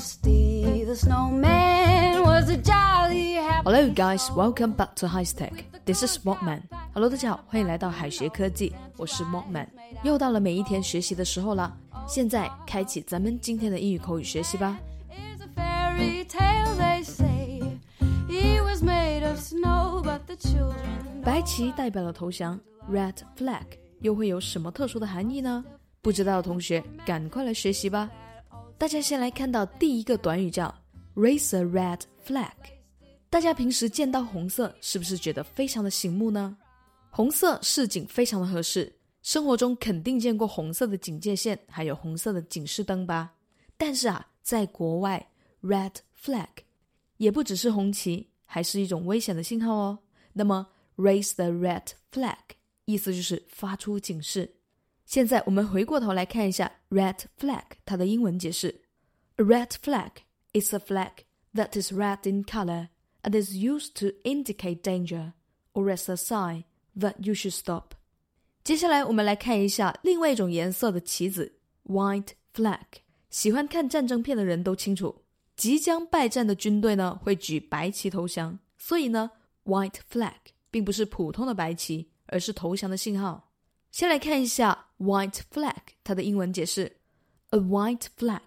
Frosty the Snowman was a jolly happy Hello, guys. Welcome back to High Tech. This is Walkman. Hello，大家好，欢迎来到海学科技，我是 Walkman。又到了每一天学习的时候了，现在开启咱们今天的英语口语学习吧。snow, 白旗代表了投降，Red flag 又会有什么特殊的含义呢？不知道的同学赶快来学习吧。大家先来看到第一个短语叫 raise a red flag。大家平时见到红色，是不是觉得非常的醒目呢？红色示警非常的合适，生活中肯定见过红色的警戒线，还有红色的警示灯吧？但是啊，在国外，red flag 也不只是红旗，还是一种危险的信号哦。那么 raise the red flag 意思就是发出警示。现在我们回过头来看一下 red flag 它的英文解释。A red flag is a flag that is red in color and is used to indicate danger or as a sign that you should stop. 接下来我们来看一下另外一种颜色的旗子 white flag。喜欢看战争片的人都清楚，即将败战的军队呢会举白旗投降，所以呢 white flag 并不是普通的白旗，而是投降的信号。先来看一下 white flag 它的英文解释：A white flag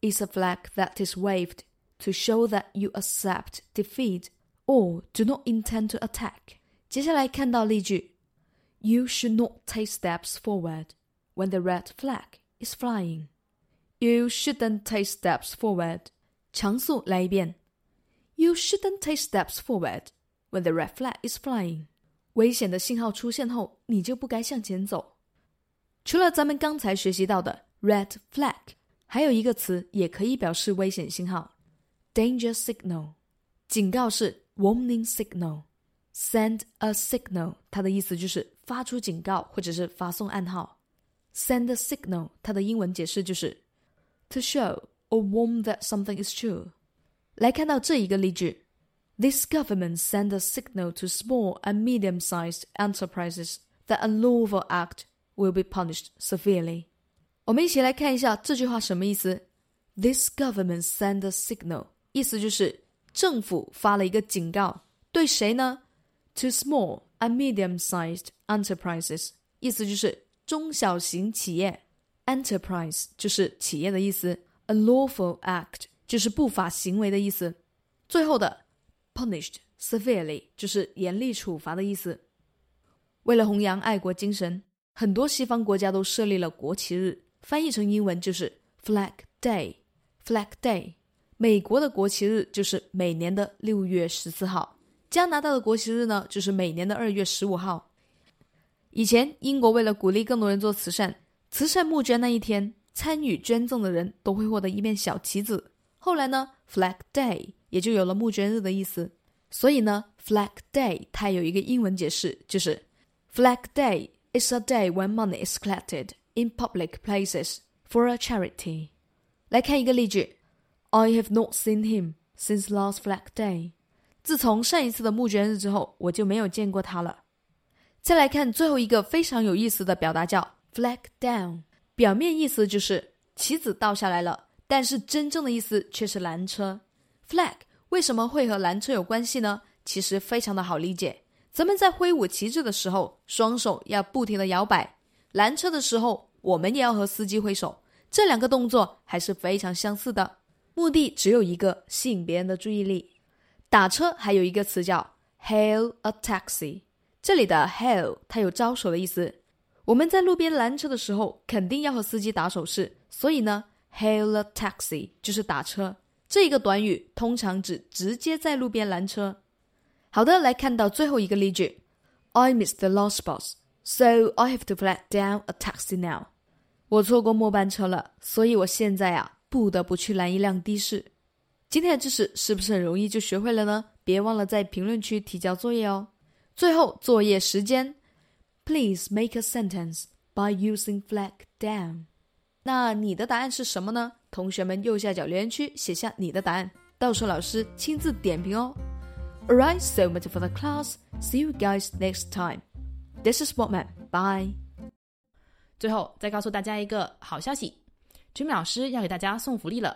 is a flag that is waved to show that you accept defeat or do not intend to attack。接下来看到例句：You should not take steps forward when the red flag is flying. You shouldn't take steps forward. 强速来一遍。You shouldn't take steps forward when the red flag is flying. 危险的信号出现后，你就不该向前走。除了咱们刚才学习到的 red flag，还有一个词也可以表示危险信号，danger signal。警告是 warning signal。Send a signal，它的意思就是发出警告或者是发送暗号。Send a signal，它的英文解释就是 to show or warn that something is true。来看到这一个例句 ：This government send a signal to small and medium-sized enterprises that unlawful act will be punished severely。我们一起来看一下这句话什么意思。This government send a signal，意思就是政府发了一个警告，对谁呢？To small and medium-sized enterprises，意思就是中小型企业。Enterprise 就是企业的意思，unlawful act 就是不法行为的意思。最后的 punished severely 就是严厉处罚的意思。为了弘扬爱国精神，很多西方国家都设立了国旗日，翻译成英文就是 Flag Day。Flag Day，美国的国旗日就是每年的六月十四号，加拿大的国旗日呢就是每年的二月十五号。以前英国为了鼓励更多人做慈善，慈善募捐那一天，参与捐赠的人都会获得一面小旗子。后来呢，Flag Day 也就有了募捐日的意思。所以呢，Flag Day 它有一个英文解释，就是 Flag Day is a day when money is collected in public places for a charity。来看一个例句：I have not seen him since last Flag Day。自从上一次的募捐日之后，我就没有见过他了。再来看最后一个非常有意思的表达，叫 flag down。表面意思就是旗子倒下来了，但是真正的意思却是拦车。Flag 为什么会和拦车有关系呢？其实非常的好理解。咱们在挥舞旗帜的时候，双手要不停的摇摆；拦车的时候，我们也要和司机挥手。这两个动作还是非常相似的，目的只有一个，吸引别人的注意力。打车还有一个词叫 hail a taxi。这里的 hail 它有招手的意思。我们在路边拦车的时候，肯定要和司机打手势，所以呢，hail a taxi 就是打车。这一个短语通常指直接在路边拦车。好的，来看到最后一个例句：I missed the last bus, so I have to flag down a taxi now。我错过末班车了，所以我现在啊不得不去拦一辆的士。今天的知识是不是很容易就学会了呢？别忘了在评论区提交作业哦。最后，作业时间，Please make a sentence by using flag down。那你的答案是什么呢？同学们右下角留言区写下你的答案，到时候老师亲自点评哦。Alright, so much for the class. See you guys next time. This is Walkman. Bye. 最后再告诉大家一个好消息，君美老师要给大家送福利了。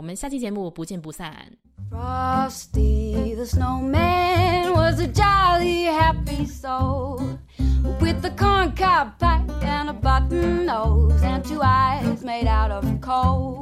我们下期节目不见不散。Frosty the snowman was a jolly happy soul with a corncob pipe and a button nose and two eyes made out of coal.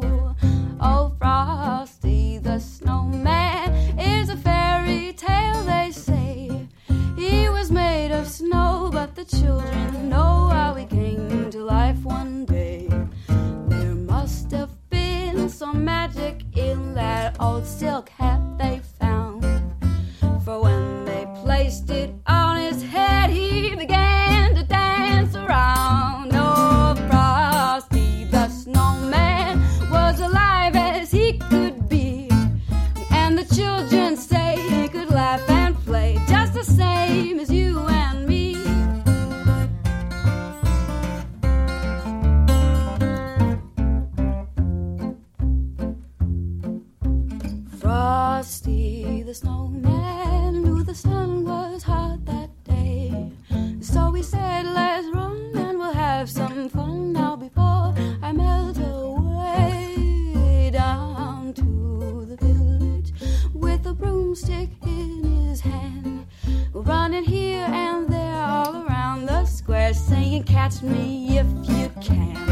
Catch me if you can.